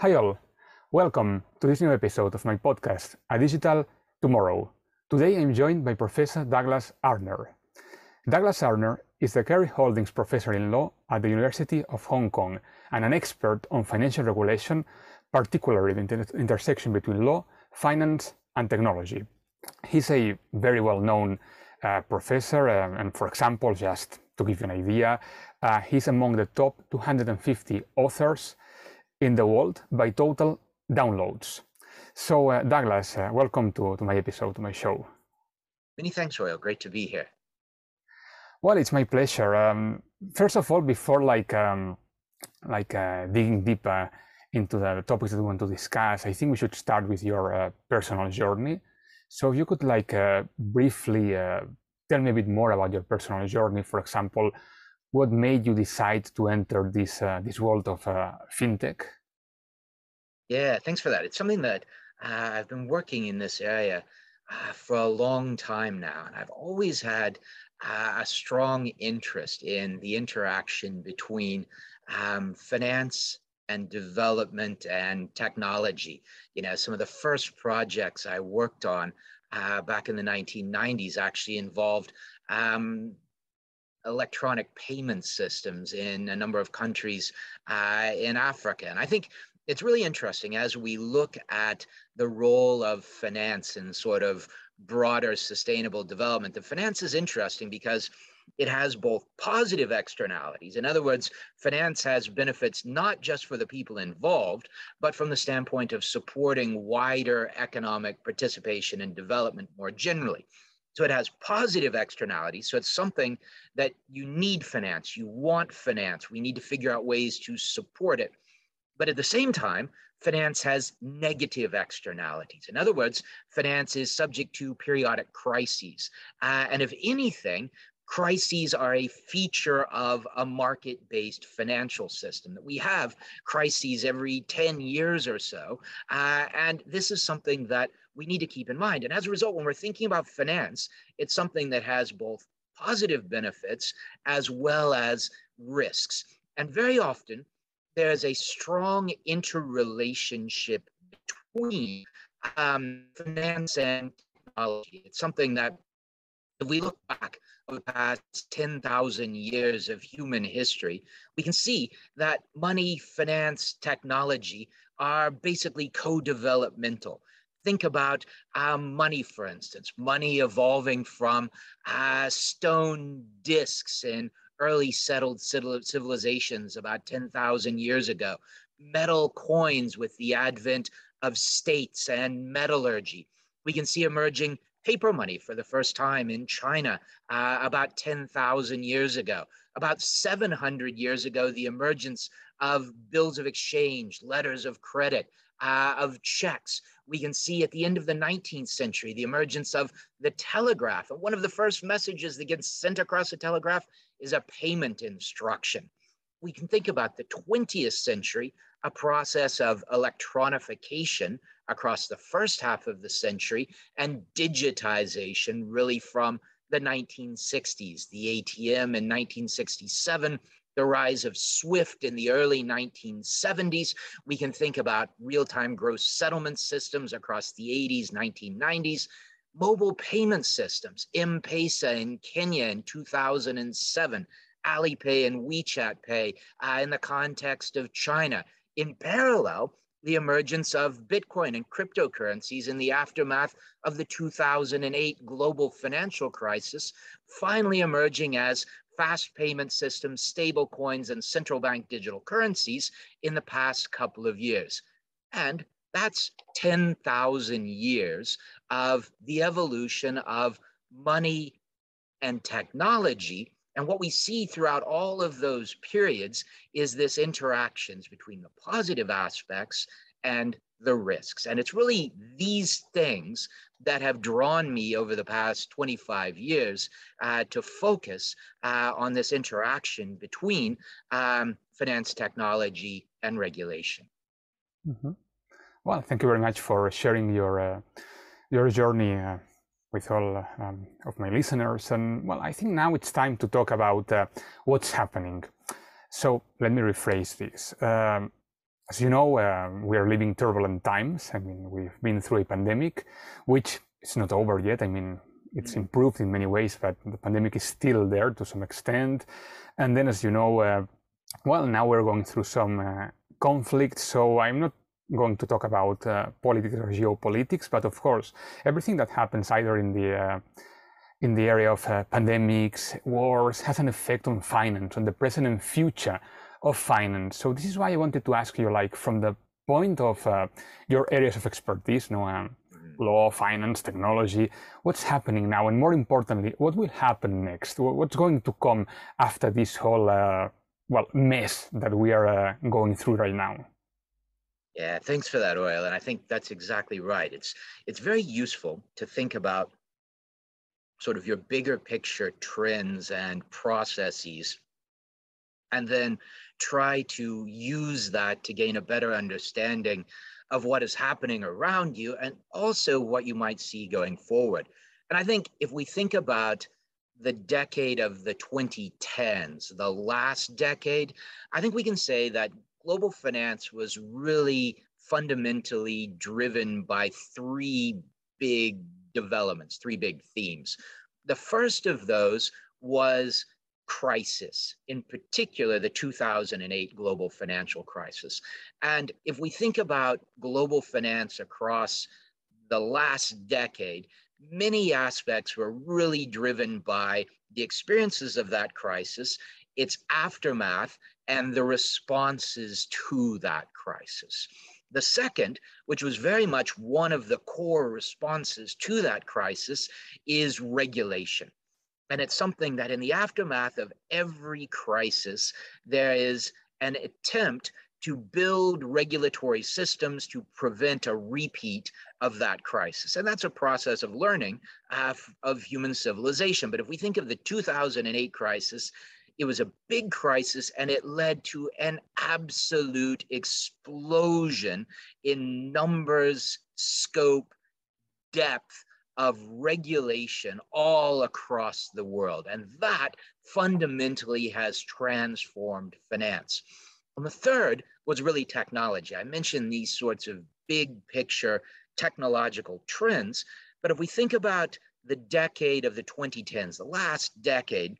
Hi, all. Welcome to this new episode of my podcast, A Digital Tomorrow. Today I'm joined by Professor Douglas Arner. Douglas Arner is the Kerry Holdings Professor in Law at the University of Hong Kong and an expert on financial regulation, particularly the inter- intersection between law, finance, and technology. He's a very well known uh, professor, uh, and for example, just to give you an idea, uh, he's among the top 250 authors in the world by total downloads. So, uh, Douglas, uh, welcome to, to my episode, to my show. Many thanks, Oriol. Great to be here. Well, it's my pleasure. Um, first of all, before like um, like uh, digging deeper into the topics that we want to discuss, I think we should start with your uh, personal journey. So, if you could like uh, briefly uh, tell me a bit more about your personal journey. For example, what made you decide to enter this uh, this world of uh, fintech? Yeah, thanks for that. It's something that uh, I've been working in this area uh, for a long time now, and I've always had uh, a strong interest in the interaction between um, finance and development and technology. You know, some of the first projects I worked on uh, back in the 1990s actually involved um, electronic payment systems in a number of countries uh, in Africa. And I think it's really interesting as we look at the role of finance in sort of broader sustainable development. The finance is interesting because it has both positive externalities. In other words, finance has benefits not just for the people involved, but from the standpoint of supporting wider economic participation and development more generally. So it has positive externalities. So it's something that you need finance, you want finance. We need to figure out ways to support it. But at the same time, finance has negative externalities. In other words, finance is subject to periodic crises. Uh, and if anything, crises are a feature of a market based financial system that we have crises every 10 years or so uh, and this is something that we need to keep in mind and as a result when we're thinking about finance it's something that has both positive benefits as well as risks and very often there's a strong interrelationship between um, finance and technology. It's something that, if we look back over the past 10,000 years of human history, we can see that money, finance, technology are basically co developmental. Think about um, money, for instance, money evolving from uh, stone discs and early settled civilizations about 10,000 years ago, metal coins with the advent of states and metallurgy. We can see emerging paper money for the first time in China uh, about 10,000 years ago. About 700 years ago, the emergence of bills of exchange, letters of credit, uh, of checks. We can see at the end of the 19th century the emergence of the telegraph. And one of the first messages that gets sent across a telegraph is a payment instruction. We can think about the 20th century, a process of electronification across the first half of the century and digitization really from the 1960s, the ATM in 1967, the rise of SWIFT in the early 1970s. We can think about real time gross settlement systems across the 80s, 1990s, mobile payment systems, M-Pesa in Kenya in 2007, Alipay and WeChat Pay uh, in the context of China. In parallel, the emergence of Bitcoin and cryptocurrencies in the aftermath of the 2008 global financial crisis, finally emerging as fast payment systems, stable coins, and central bank digital currencies in the past couple of years. And that's 10,000 years of the evolution of money and technology. And what we see throughout all of those periods is this interactions between the positive aspects and the risks. And it's really these things that have drawn me over the past 25 years uh, to focus uh, on this interaction between um, finance technology and regulation. Mm-hmm. Well, thank you very much for sharing your uh, your journey uh, with all um, of my listeners. And well, I think now it's time to talk about uh, what's happening. So let me rephrase this. Um, as you know, uh, we are living turbulent times. I mean, we've been through a pandemic, which is not over yet. I mean, it's mm-hmm. improved in many ways, but the pandemic is still there to some extent. And then, as you know, uh, well, now we're going through some uh, conflict. So I'm not going to talk about uh, politics or geopolitics, but of course, everything that happens either in the uh, in the area of uh, pandemics, wars, has an effect on finance, on the present and future of finance. So this is why I wanted to ask you, like, from the point of uh, your areas of expertise, you know, um, mm-hmm. law, finance, technology, what's happening now, and more importantly, what will happen next? What's going to come after this whole uh, well mess that we are uh, going through right now? Yeah, thanks for that, Oriol. And I think that's exactly right. It's it's very useful to think about sort of your bigger picture trends and processes and then try to use that to gain a better understanding of what is happening around you and also what you might see going forward. And I think if we think about the decade of the 2010s, the last decade, I think we can say that global finance was really fundamentally driven by three big developments, three big themes. The first of those was crisis, in particular, the 2008 global financial crisis. And if we think about global finance across the last decade, many aspects were really driven by the experiences of that crisis, its aftermath, and the responses to that crisis. The second, which was very much one of the core responses to that crisis, is regulation. And it's something that in the aftermath of every crisis, there is an attempt to build regulatory systems to prevent a repeat of that crisis. And that's a process of learning uh, of human civilization. But if we think of the 2008 crisis, it was a big crisis and it led to an absolute explosion in numbers, scope, depth of regulation all across the world. And that fundamentally has transformed finance. And the third was really technology. I mentioned these sorts of big picture technological trends. But if we think about the decade of the 2010s, the last decade,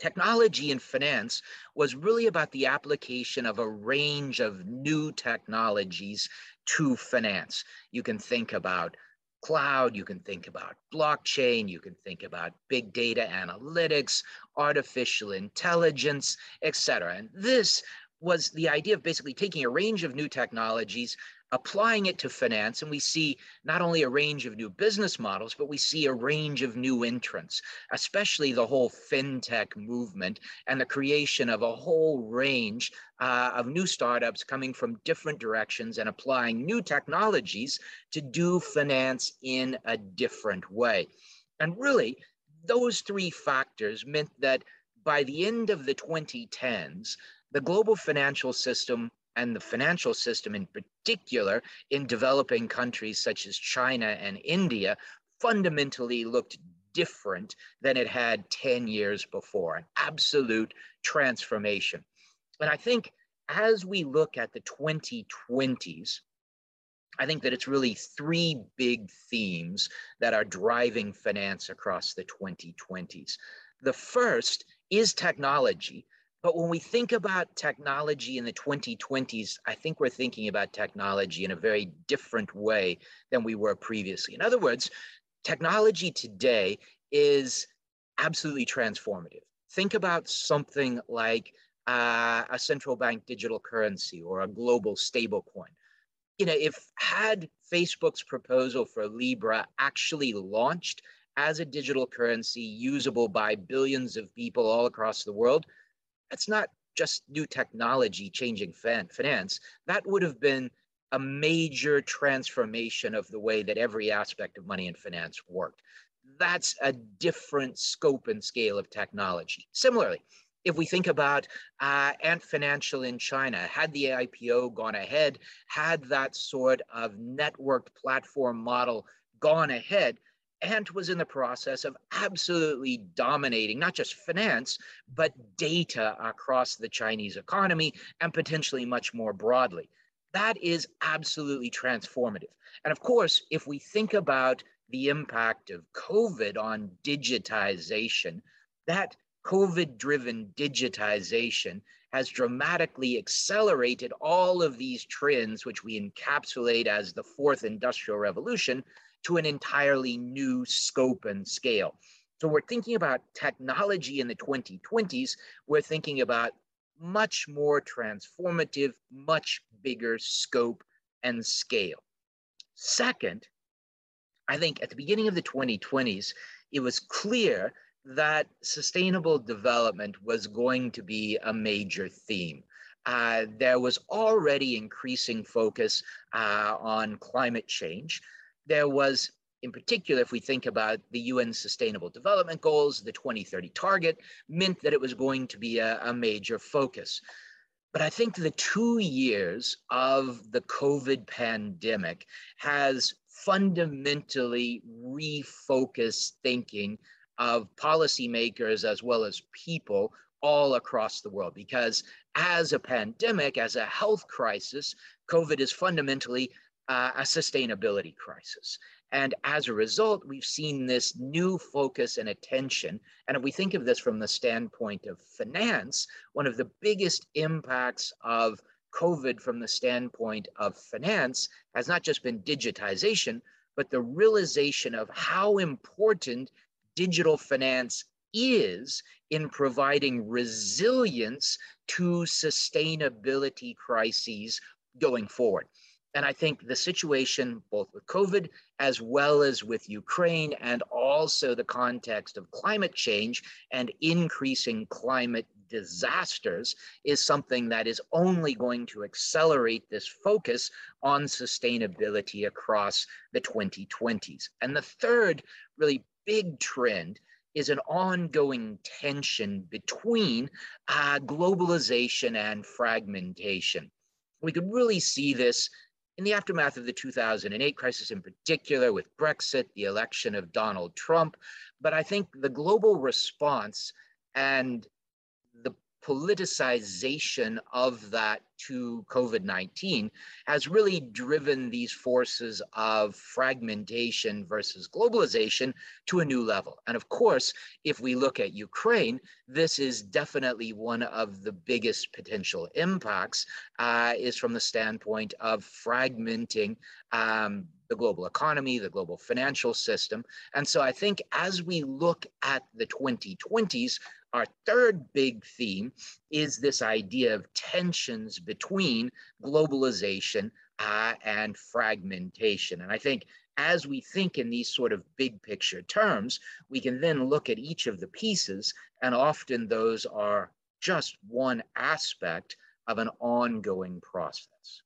technology in finance was really about the application of a range of new technologies to finance. You can think about cloud, you can think about blockchain, you can think about big data analytics, artificial intelligence, et cetera. And this was the idea of basically taking a range of new technologies, applying it to finance, and we see not only a range of new business models, but we see a range of new entrants, especially the whole fintech movement and the creation of a whole range uh, of new startups coming from different directions and applying new technologies to do finance in a different way. And really, those three factors meant that by the end of the 2010s, the global financial system and the financial system in particular in developing countries such as China and India fundamentally looked different than it had 10 years before, an absolute transformation. And I think as we look at the 2020s, I think that it's really three big themes that are driving finance across the 2020s. The first is technology, but when we think about technology in the 2020s, I think we're thinking about technology in a very different way than we were previously. In other words, technology today is absolutely transformative. Think about something like uh, a central bank digital currency or a global stablecoin. You know, if had Facebook's proposal for Libra actually launched as a digital currency usable by billions of people all across the world, that's not just new technology changing fan, finance. That would have been a major transformation of the way that every aspect of money and finance worked. That's a different scope and scale of technology. Similarly, if we think about uh, Ant Financial in China, had the IPO gone ahead, had that sort of networked platform model gone ahead, Ant was in the process of absolutely dominating not just finance, but data across the Chinese economy and potentially much more broadly. That is absolutely transformative. And of course, if we think about the impact of COVID on digitization, that COVID driven digitization has dramatically accelerated all of these trends, which we encapsulate as the fourth industrial revolution, to an entirely new scope and scale. So we're thinking about technology in the 2020s, we're thinking about much more transformative, much bigger scope and scale. Second, I think at the beginning of the 2020s, it was clear that sustainable development was going to be a major theme. Uh, there was already increasing focus uh, on climate change. There was, in particular, if we think about the UN Sustainable Development Goals, the 2030 target meant that it was going to be a, a major focus. But I think the two years of the COVID pandemic has fundamentally refocused thinking of policymakers as well as people all across the world. Because as a pandemic, as a health crisis, COVID is fundamentally uh, a sustainability crisis. And as a result, we've seen this new focus and attention. And if we think of this from the standpoint of finance, one of the biggest impacts of COVID from the standpoint of finance has not just been digitization, but the realization of how important digital finance is in providing resilience to sustainability crises going forward. And I think the situation, both with COVID as well as with Ukraine, and also the context of climate change and increasing climate disasters, is something that is only going to accelerate this focus on sustainability across the 2020s. And the third really big trend is an ongoing tension between uh, globalization and fragmentation. We could really see this in the aftermath of the 2008 crisis, in particular with Brexit, the election of Donald Trump. But I think the global response and the politicization of that to COVID 19 has really driven these forces of fragmentation versus globalization to a new level. And of course, if we look at Ukraine, this is definitely one of the biggest potential impacts, uh, is from the standpoint of fragmenting. Um, the global economy, the global financial system. And so I think as we look at the 2020s, our third big theme is this idea of tensions between globalization uh, and fragmentation. And I think as we think in these sort of big picture terms, we can then look at each of the pieces, and often those are just one aspect of an ongoing process.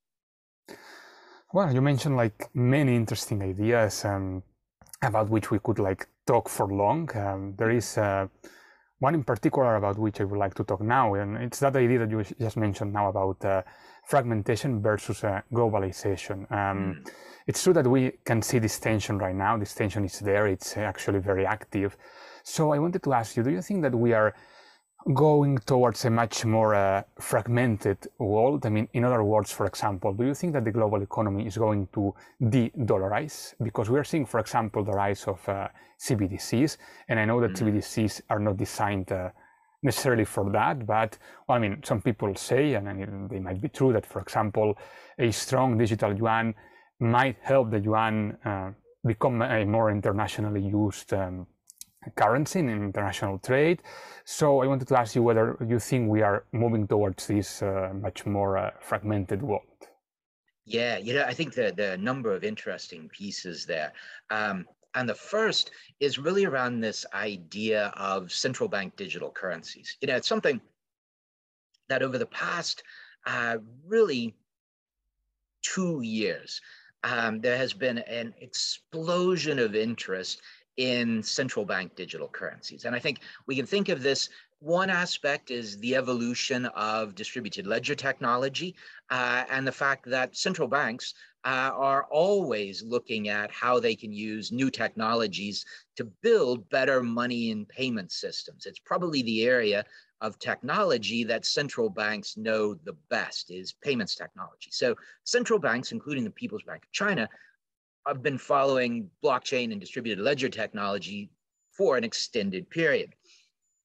Well, you mentioned like many interesting ideas um, about which we could like talk for long. Um, there is uh, one in particular about which I would like to talk now, and it's that idea that you just mentioned now about uh, fragmentation versus uh, globalization. Um, mm. It's true that we can see this tension right now. This tension is there. It's actually very active. So I wanted to ask you: Do you think that we are going towards a much more uh, fragmented world? I mean, in other words, for example, do you think that the global economy is going to de-dollarize? Because we are seeing, for example, the rise of uh, CBDCs, and I know that mm-hmm. CBDCs are not designed uh, necessarily for that, but well, I mean, some people say, and I mean, they might be true, that, for example, a strong digital yuan might help the yuan uh, become a more internationally used um, currency in international trade. So I wanted to ask you whether you think we are moving towards this uh, much more uh, fragmented world. Yeah, you know, I think the a number of interesting pieces there. Um, and the first is really around this idea of central bank digital currencies. You know, it's something that over the past uh, really two years, um, there has been an explosion of interest in central bank digital currencies. And I think we can think of this One aspect is the evolution of distributed ledger technology uh, and the fact that central banks uh, are always looking at how they can use new technologies to build better money and payment systems. It's probably the area of technology that central banks know the best is payments technology. So central banks, including the People's Bank of China, have been following blockchain and distributed ledger technology for an extended period.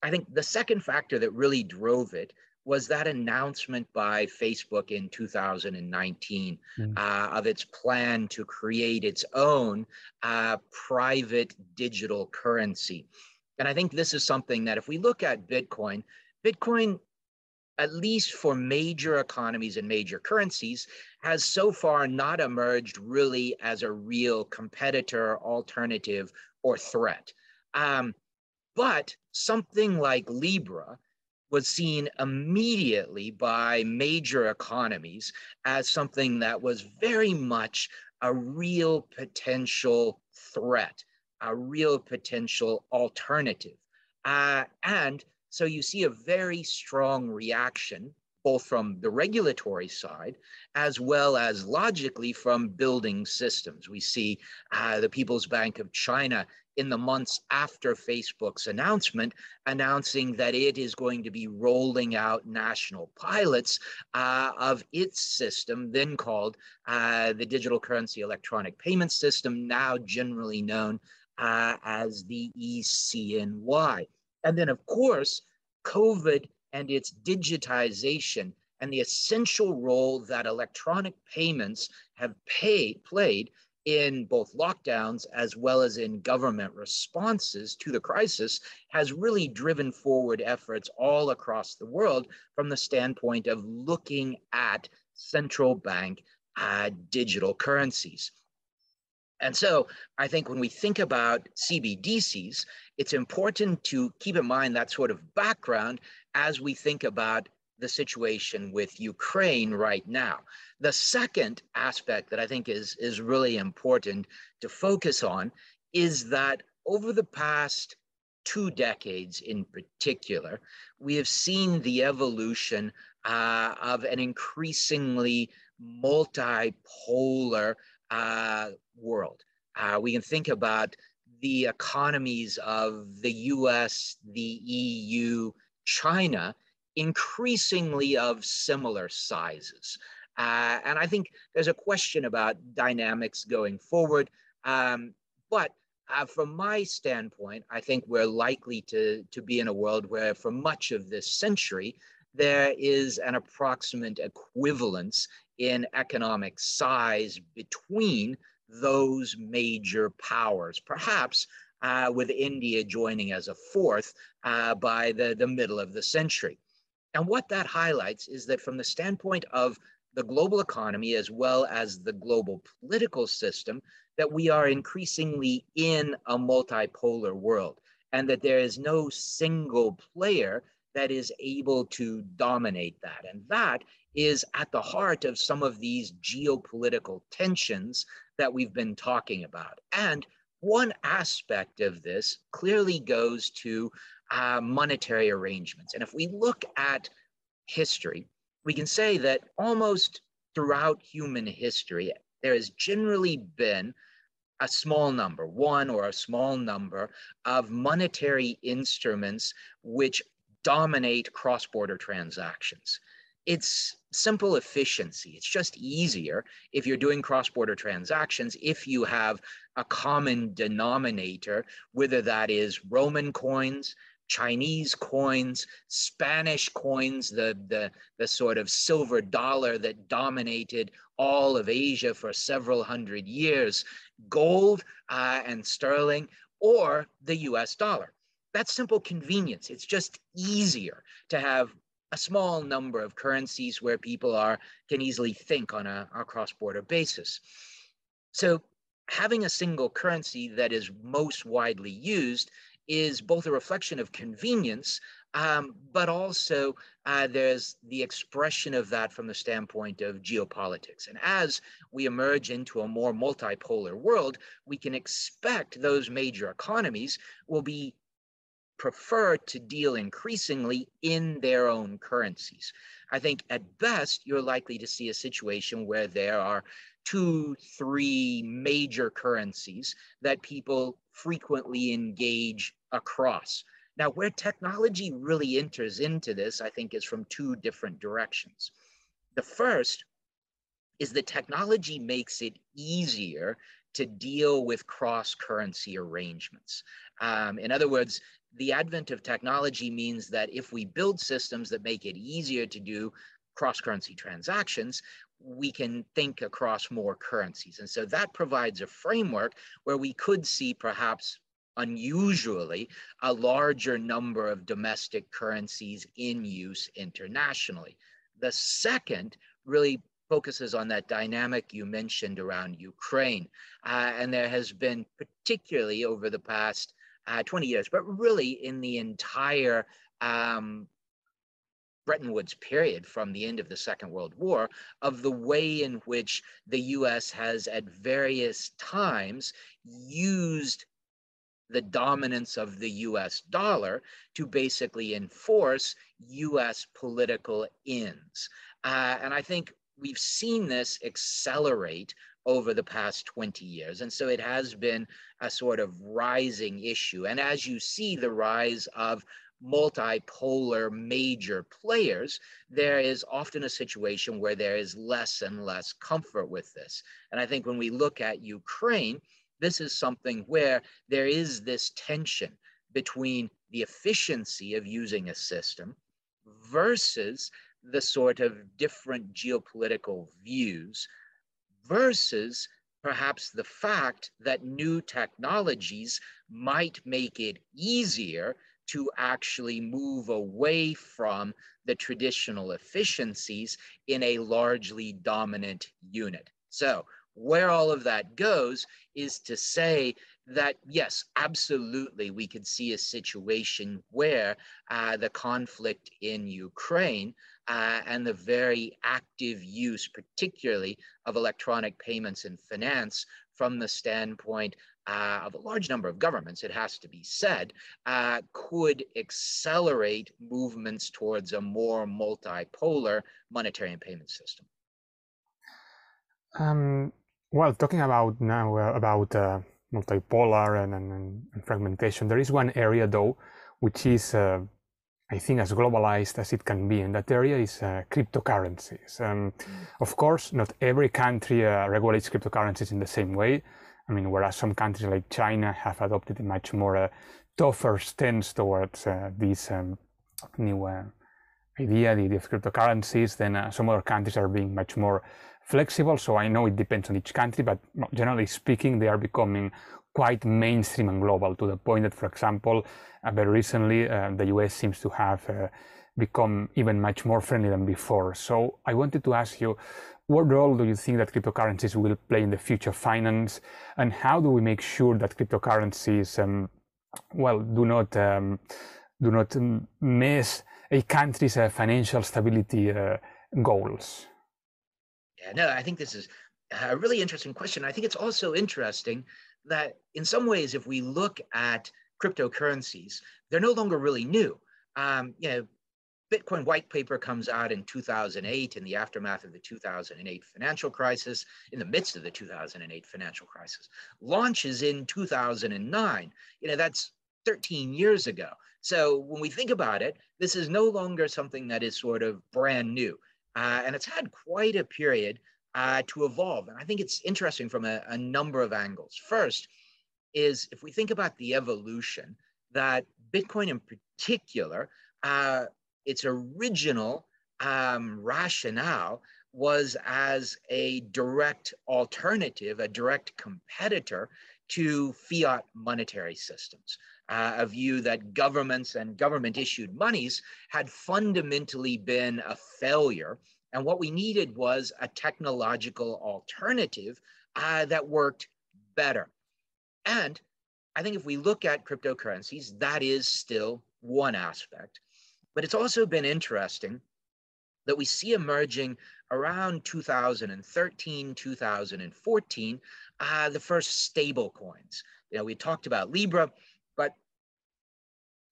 I think the second factor that really drove it was that announcement by Facebook in 2019 mm. uh, of its plan to create its own uh, private digital currency. And I think this is something that if we look at Bitcoin, Bitcoin, at least for major economies and major currencies, has so far not emerged really as a real competitor, alternative, or threat. Um, but something like Libra was seen immediately by major economies as something that was very much a real potential threat, a real potential alternative. Uh, and so you see a very strong reaction, both from the regulatory side as well as logically from building systems. We see uh, the People's Bank of China in the months after Facebook's announcement, announcing that it is going to be rolling out national pilots uh, of its system, then called uh, the Digital Currency Electronic Payment System, now generally known uh, as the ECNY. And then, of course, COVID and its digitization and the essential role that electronic payments have paid, played in both lockdowns as well as in government responses to the crisis has really driven forward efforts all across the world from the standpoint of looking at central bank uh, digital currencies. And so I think when we think about CBDCs, it's important to keep in mind that sort of background as we think about the situation with Ukraine right now. The second aspect that I think is, is really important to focus on is that over the past two decades in particular, we have seen the evolution uh, of an increasingly multipolar uh, world. Uh, we can think about the economies of the US, the EU, China increasingly of similar sizes. Uh, and I think there's a question about dynamics going forward. Um, but uh, from my standpoint, I think we're likely to, to be in a world where, for much of this century, there is an approximate equivalence in economic size between those major powers, perhaps uh, with India joining as a fourth uh, by the, the middle of the century. And what that highlights is that from the standpoint of the global economy as well as the global political system, that we are increasingly in a multipolar world and that there is no single player that is able to dominate that. And that is at the heart of some of these geopolitical tensions that we've been talking about. And one aspect of this clearly goes to uh, monetary arrangements. And if we look at history, we can say that almost throughout human history, there has generally been a small number, one or a small number of monetary instruments which dominate cross border transactions. It's simple efficiency. It's just easier if you're doing cross border transactions if you have a common denominator, whether that is Roman coins, Chinese coins, Spanish coins, the, the, the sort of silver dollar that dominated all of Asia for several hundred years, gold uh, and sterling, or the US dollar. That's simple convenience. It's just easier to have a small number of currencies where people are can easily think on a, a cross-border basis. So having a single currency that is most widely used is both a reflection of convenience, um, but also uh, there's the expression of that from the standpoint of geopolitics. And as we emerge into a more multipolar world, we can expect those major economies will be prefer to deal increasingly in their own currencies. I think at best, you're likely to see a situation where there are two, three major currencies that people frequently engage across. Now, where technology really enters into this, I think, is from two different directions. The first is that technology makes it easier to deal with cross currency arrangements. Um, in other words, the advent of technology means that if we build systems that make it easier to do cross currency transactions, we can think across more currencies. And so that provides a framework where we could see perhaps unusually a larger number of domestic currencies in use internationally. The second really focuses on that dynamic you mentioned around Ukraine. Uh, and there has been, particularly over the past uh, 20 years, but really in the entire um, Bretton Woods period from the end of the Second World War of the way in which the US has at various times used the dominance of the US dollar to basically enforce US political ends. Uh, and I think we've seen this accelerate over the past 20 years. And so it has been a sort of rising issue. And as you see the rise of multipolar major players, there is often a situation where there is less and less comfort with this. And I think when we look at Ukraine, this is something where there is this tension between the efficiency of using a system versus the sort of different geopolitical views versus perhaps the fact that new technologies might make it easier to actually move away from the traditional efficiencies in a largely dominant unit. So where all of that goes is to say that yes, absolutely, we could see a situation where uh, the conflict in Ukraine uh, and the very active use, particularly of electronic payments and finance, from the standpoint uh, of a large number of governments, it has to be said, uh, could accelerate movements towards a more multipolar monetary and payment system. Um, well, talking about now uh, about uh, multipolar and, and, and, fragmentation, there is one area though, which is uh, I think as globalized as it can be, and that area is uh, cryptocurrencies. Um, mm. Of course, not every country uh, regulates cryptocurrencies in the same way. I mean, whereas some countries like China have adopted a much more uh, tougher stance towards uh, this um, new uh, idea, the idea of cryptocurrencies, then uh, some other countries are being much more flexible. So I know it depends on each country, but generally speaking, they are becoming quite mainstream and global to the point that, for example, uh, very recently, uh, the US seems to have uh, become even much more friendly than before. So I wanted to ask you, what role do you think that cryptocurrencies will play in the future of finance, and how do we make sure that cryptocurrencies, um, well, do not um, do not mess a country's uh, financial stability uh, goals? Yeah, no, I think this is a really interesting question. I think it's also interesting that in some ways, if we look at cryptocurrencies, they're no longer really new. Um, you know, Bitcoin white paper comes out in 2008 in the aftermath of the 2008 financial crisis, in the midst of the 2008 financial crisis. Launches in 2009. You know, that's 13 years ago. So when we think about it, this is no longer something that is sort of brand new. Uh, and it's had quite a period uh, to evolve. And I think it's interesting from a, a number of angles. First is if we think about the evolution, that Bitcoin in particular, uh, its original um, rationale was as a direct alternative, a direct competitor to fiat monetary systems. Uh, a view that governments and government issued monies had fundamentally been a failure and what we needed was a technological alternative uh, that worked better. And I think if we look at cryptocurrencies, that is still one aspect. But it's also been interesting that we see emerging around 2013, 2014, uh, the first stable coins. You know, we talked about Libra, but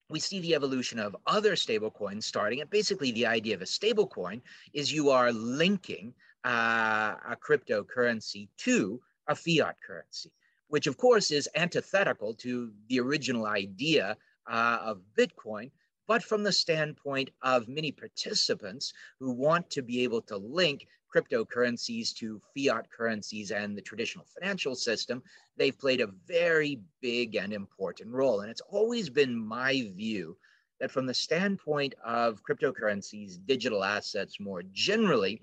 we see the evolution of other stablecoins starting. And basically, the idea of a stablecoin is you are linking uh, a cryptocurrency to a fiat currency, which of course is antithetical to the original idea uh, of Bitcoin, but from the standpoint of many participants who want to be able to link cryptocurrencies to fiat currencies and the traditional financial system, they've played a very big and important role. And it's always been my view that from the standpoint of cryptocurrencies, digital assets more generally,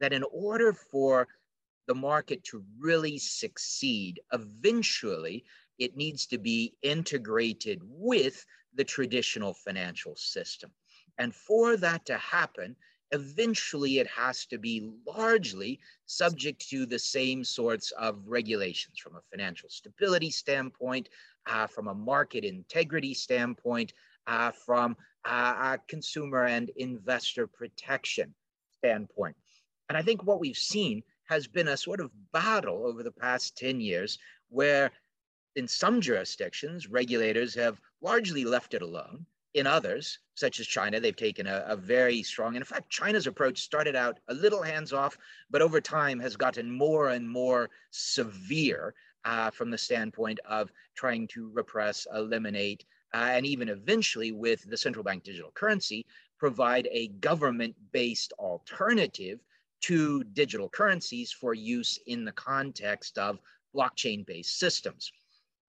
that in order for the market to really succeed, eventually it needs to be integrated with the traditional financial system. And for that to happen, eventually it has to be largely subject to the same sorts of regulations from a financial stability standpoint, uh, from a market integrity standpoint, uh, from uh, a consumer and investor protection standpoint. And I think what we've seen has been a sort of battle over the past 10 years where in some jurisdictions, regulators have largely left it alone in others, such as China, they've taken a, a, very strong, and in fact, China's approach started out a little hands off, but over time has gotten more and more severe uh, from the standpoint of trying to repress, eliminate, uh, and even eventually with the central bank digital currency, provide a government based alternative to digital currencies for use in the context of blockchain based systems.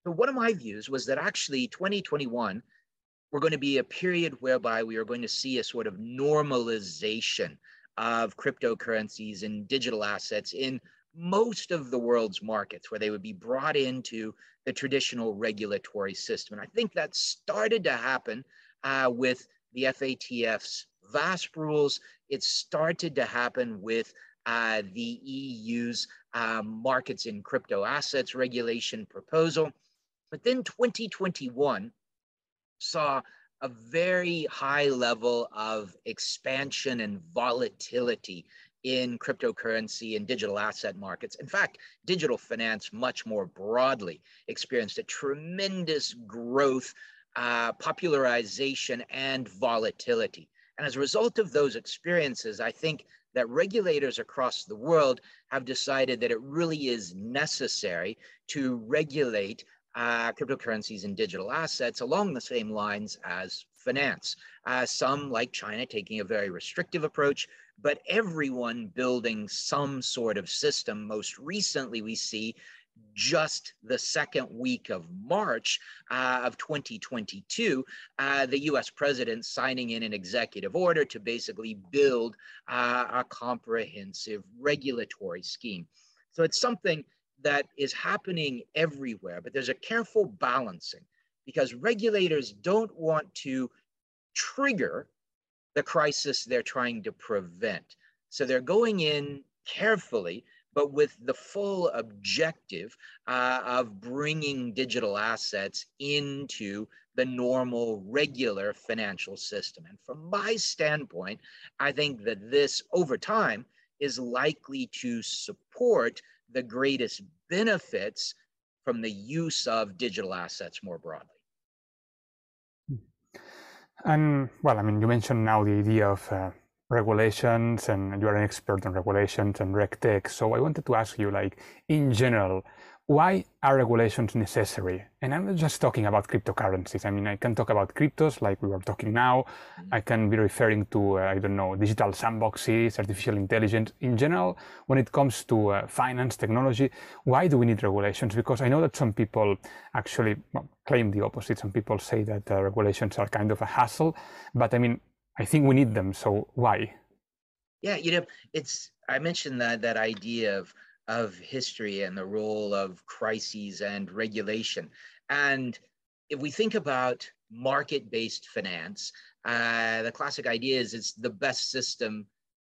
So, one of my views was that actually 2021 we're going to be a period whereby we are going to see a sort of normalization of cryptocurrencies and digital assets in most of the world's markets where they would be brought into the traditional regulatory system. And I think that started to happen uh, with the FATF's VASP rules. It started to happen with uh, the EU's uh, markets in crypto assets regulation proposal. But then 2021 saw a very high level of expansion and volatility in cryptocurrency and digital asset markets. In fact, digital finance, much more broadly, experienced a tremendous growth, uh, popularization, and volatility. And as a result of those experiences, I think that regulators across the world have decided that it really is necessary to regulate uh, cryptocurrencies and digital assets along the same lines as finance. Uh, some, like China, taking a very restrictive approach, but everyone building some sort of system. Most recently, we see just the second week of March uh, of 2022, uh, the US president signing in an executive order to basically build uh, a comprehensive regulatory scheme. So it's something that is happening everywhere, but there's a careful balancing because regulators don't want to trigger the crisis they're trying to prevent. So they're going in carefully, but with the full objective uh, of bringing digital assets into the normal, regular financial system. And from my standpoint, I think that this over time is likely to support the greatest benefits from the use of digital assets more broadly. And well, I mean, you mentioned now the idea of uh, regulations, and you are an expert on regulations and RegTech. So I wanted to ask you, like, in general, why are regulations necessary? And I'm not just talking about cryptocurrencies. I mean, I can talk about cryptos like we were talking now. Mm-hmm. I can be referring to, uh, I don't know, digital sandboxes, artificial intelligence. In general, when it comes to uh, finance, technology, why do we need regulations? Because I know that some people actually well, claim the opposite. Some people say that uh, regulations are kind of a hassle. But I mean, I think we need them. So why? Yeah, you know, it's, I mentioned that, that idea of, of history and the role of crises and regulation. And if we think about market based finance, uh, the classic idea is it's the best system,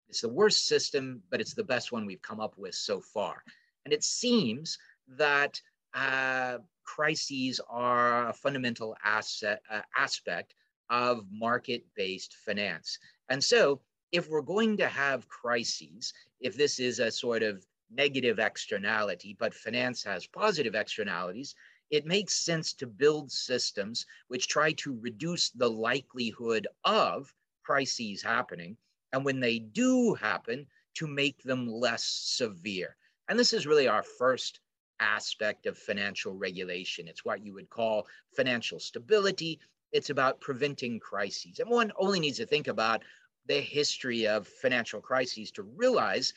it's the worst system, but it's the best one we've come up with so far. And it seems that uh, crises are a fundamental asset, uh, aspect of market based finance. And so, if we're going to have crises, if this is a sort of negative externality, but finance has positive externalities, it makes sense to build systems which try to reduce the likelihood of crises happening. And when they do happen, to make them less severe. And this is really our first aspect of financial regulation. It's what you would call financial stability. It's about preventing crises. And one only needs to think about the history of financial crises to realize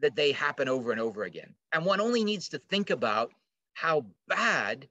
that they happen over and over again. And one only needs to think about how bad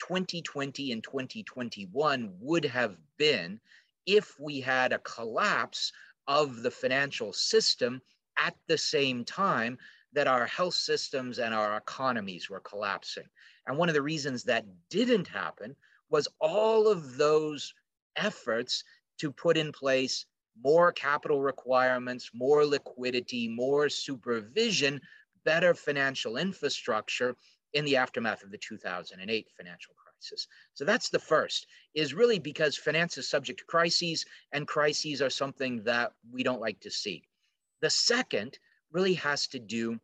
2020 and 2021 would have been if we had a collapse of the financial system at the same time that our health systems and our economies were collapsing. And one of the reasons that didn't happen was all of those efforts to put in place more capital requirements, more liquidity, more supervision, better financial infrastructure in the aftermath of the 2008 financial crisis. So that's the first, is really because finance is subject to crises, and crises are something that we don't like to see. The second really has to do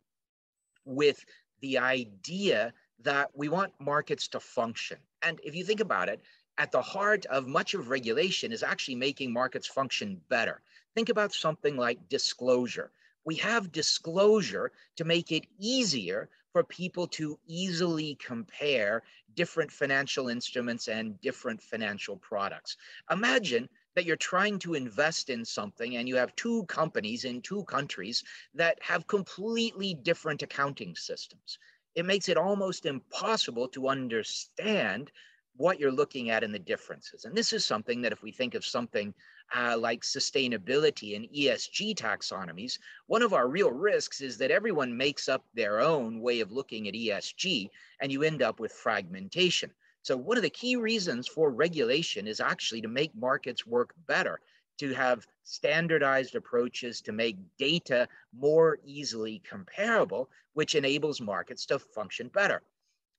with the idea that we want markets to function. And if you think about it, at the heart of much of regulation is actually making markets function better. Think about something like disclosure. We have disclosure to make it easier for people to easily compare different financial instruments and different financial products. Imagine that you're trying to invest in something and you have two companies in two countries that have completely different accounting systems. It makes it almost impossible to understand what you're looking at and the differences. And this is something that if we think of something uh, like sustainability and ESG taxonomies, one of our real risks is that everyone makes up their own way of looking at ESG and you end up with fragmentation. So one of the key reasons for regulation is actually to make markets work better, to have standardized approaches to make data more easily comparable, which enables markets to function better.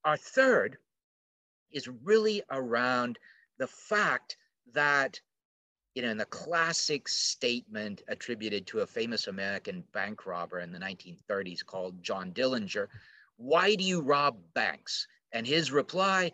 Our third is really around the fact that you know, in the classic statement attributed to a famous American bank robber in the 1930s called John Dillinger, why do you rob banks? And his reply,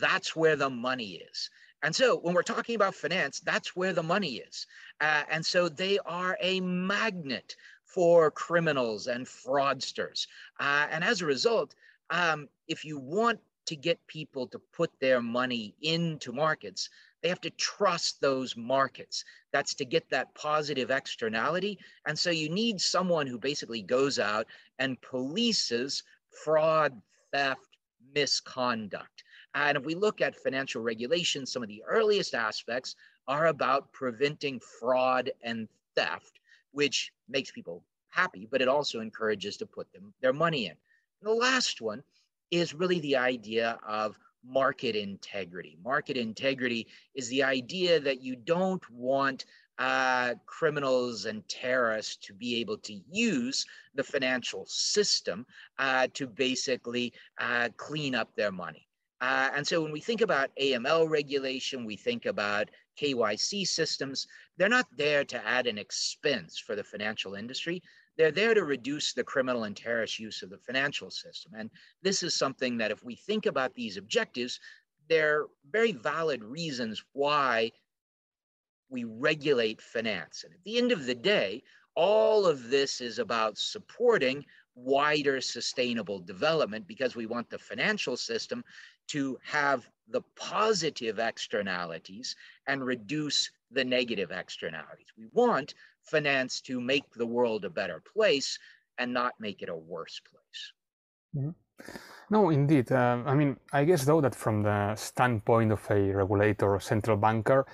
that's where the money is. And so when we're talking about finance, that's where the money is. Uh, and so they are a magnet for criminals and fraudsters. Uh, and as a result, um, if you want to get people to put their money into markets, they have to trust those markets. That's to get that positive externality. And so you need someone who basically goes out and polices fraud, theft, misconduct. And if we look at financial regulation, some of the earliest aspects are about preventing fraud and theft, which makes people happy, but it also encourages to put them their money in. And the last one is really the idea of market integrity. Market integrity is the idea that you don't want uh, criminals and terrorists to be able to use the financial system uh, to basically uh, clean up their money. Uh, and so when we think about AML regulation, we think about KYC systems, they're not there to add an expense for the financial industry. They're there to reduce the criminal and terrorist use of the financial system. And this is something that if we think about these objectives, they're very valid reasons why we regulate finance. And at the end of the day, all of this is about supporting wider sustainable development because we want the financial system to have the positive externalities and reduce the negative externalities. We want finance to make the world a better place and not make it a worse place. Mm-hmm. No, indeed. Uh, I mean, I guess though that from the standpoint of a regulator or central banker,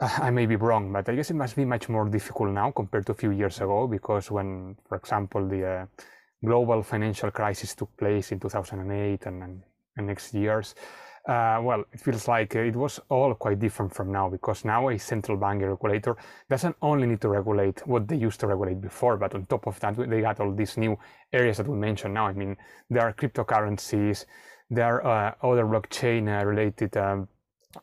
uh, I may be wrong, but I guess it must be much more difficult now compared to a few years ago because when, for example, the uh, global financial crisis took place in 2008 and, and next years. Uh, well, it feels like it was all quite different from now because now a central bank regulator doesn't only need to regulate what they used to regulate before, but on top of that, they got all these new areas that we mentioned now. I mean, there are cryptocurrencies, there are uh, other blockchain uh, related um,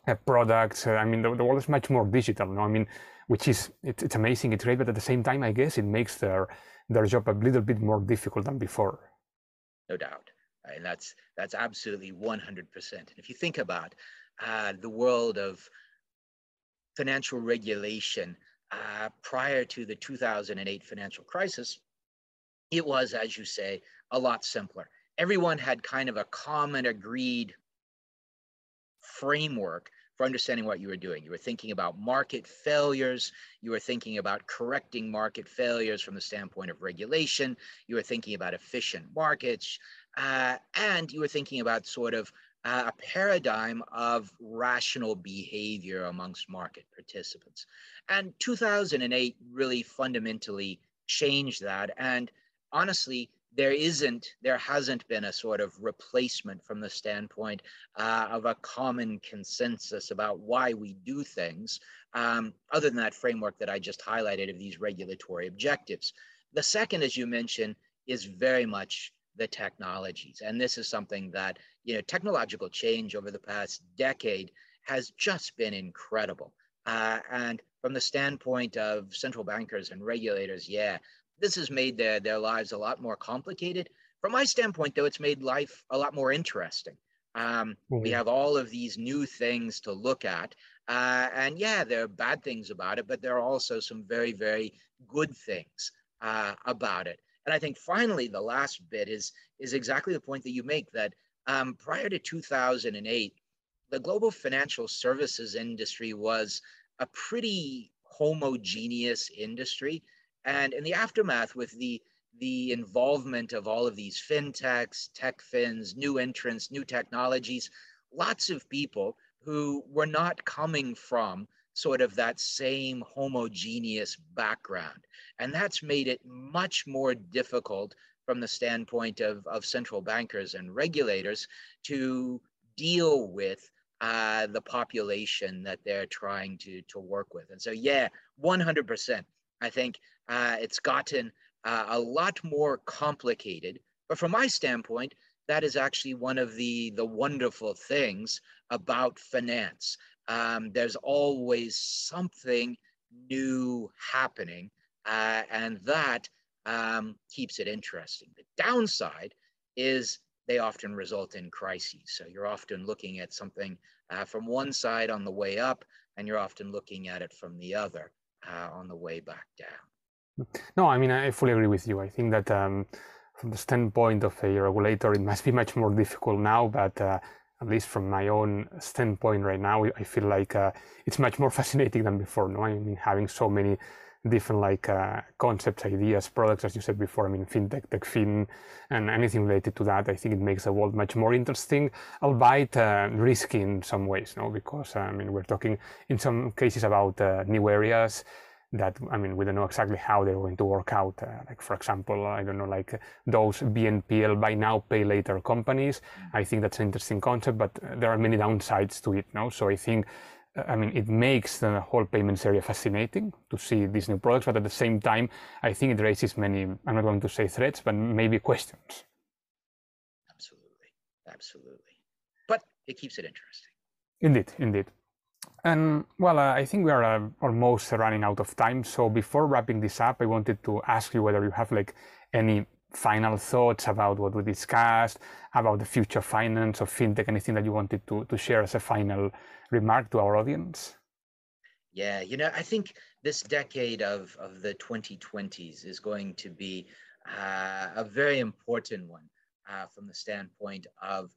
uh, products. Uh, I mean, the, the, world is much more digital. No? I mean, which is it's, it's amazing, it's great, but at the same time, I guess it makes their their job a little bit more difficult than before. No doubt. And that's that's absolutely 100%. And if you think about uh, the world of financial regulation uh, prior to the 2008 financial crisis, it was, as you say, a lot simpler. Everyone had kind of a common agreed framework for understanding what you were doing. You were thinking about market failures. You were thinking about correcting market failures from the standpoint of regulation. You were thinking about efficient markets. Uh, and you were thinking about sort of uh, a paradigm of rational behavior amongst market participants. And 2008 really fundamentally changed that. And honestly, there isn't, there hasn't been a sort of replacement from the standpoint uh, of a common consensus about why we do things, um, other than that framework that I just highlighted of these regulatory objectives. The second, as you mentioned, is very much the technologies. And this is something that, you know, technological change over the past decade has just been incredible. Uh, and from the standpoint of central bankers and regulators, yeah, this has made their, their lives a lot more complicated. From my standpoint, though, it's made life a lot more interesting. Um, mm-hmm. We have all of these new things to look at. Uh, and yeah, there are bad things about it, but there are also some very, very good things uh, about it. And I think finally, the last bit is, is exactly the point that you make that um, prior to 2008, the global financial services industry was a pretty homogeneous industry. And in the aftermath, with the the involvement of all of these fintechs, tech fins, new entrants, new technologies, lots of people who were not coming from sort of that same homogeneous background. And that's made it much more difficult from the standpoint of, of central bankers and regulators to deal with uh, the population that they're trying to, to work with. And so, yeah, 100%. I think uh, it's gotten uh, a lot more complicated. But from my standpoint, that is actually one of the, the wonderful things about finance. Um, there's always something new happening, uh, and that um, keeps it interesting. The downside is they often result in crises. So you're often looking at something uh, from one side on the way up, and you're often looking at it from the other uh, on the way back down. No, I mean, I fully agree with you. I think that um, from the standpoint of a regulator, it must be much more difficult now, but uh, at least from my own standpoint right now, I feel like uh, it's much more fascinating than before. No, I mean, having so many different like uh, concepts, ideas, products, as you said before. I mean, fintech, techfin, and anything related to that. I think it makes the world much more interesting, albeit uh, risky in some ways, no? Because I mean, we're talking in some cases about uh, new areas that I mean, we don't know exactly how they're going to work out. Uh, like, for example, I don't know, like those BNPL buy now, pay later companies. I think that's an interesting concept, but there are many downsides to it. No, so I think I mean, it makes the whole payments area fascinating to see these new products, but at the same time, I think it raises many, I'm not going to say threats, but maybe questions. Absolutely. Absolutely. But it keeps it interesting. Indeed, indeed. And well, uh, I think we are uh, almost running out of time. So before wrapping this up, I wanted to ask you whether you have like any final thoughts about what we discussed, about the future finance or fintech, anything that you wanted to, to share as a final remark to our audience? Yeah, you know, I think this decade of, of the 2020s is going to be uh, a very important one uh, from the standpoint of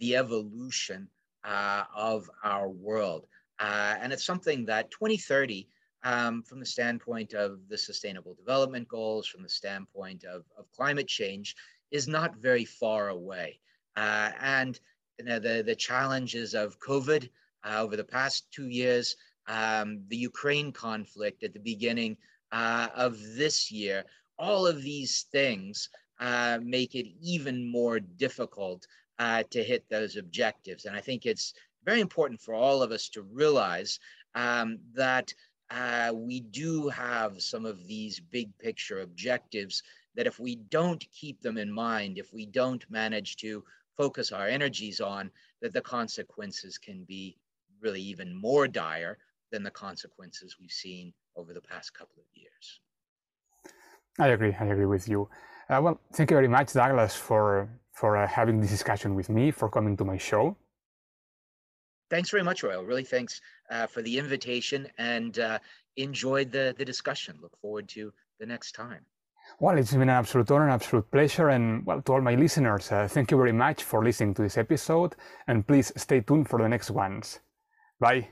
the evolution uh, of our world. Uh, and it's something that 2030, um, from the standpoint of the Sustainable Development Goals, from the standpoint of, of climate change, is not very far away. Uh, and you know, the, the challenges of COVID uh, over the past two years, um, the Ukraine conflict at the beginning uh, of this year, all of these things uh, make it even more difficult uh, to hit those objectives. And I think it's very important for all of us to realize um, that uh, we do have some of these big picture objectives that if we don't keep them in mind, if we don't manage to focus our energies on, that the consequences can be really even more dire than the consequences we've seen over the past couple of years. I agree. I agree with you. Uh, well, thank you very much, Douglas, for for uh, having this discussion with me, for coming to my show. Thanks very much, Oriol. Really thanks uh, for the invitation and uh, enjoyed the, the discussion. Look forward to the next time. Well, it's been an absolute honor, an absolute pleasure. And well, to all my listeners, uh, thank you very much for listening to this episode. And please stay tuned for the next ones. Bye.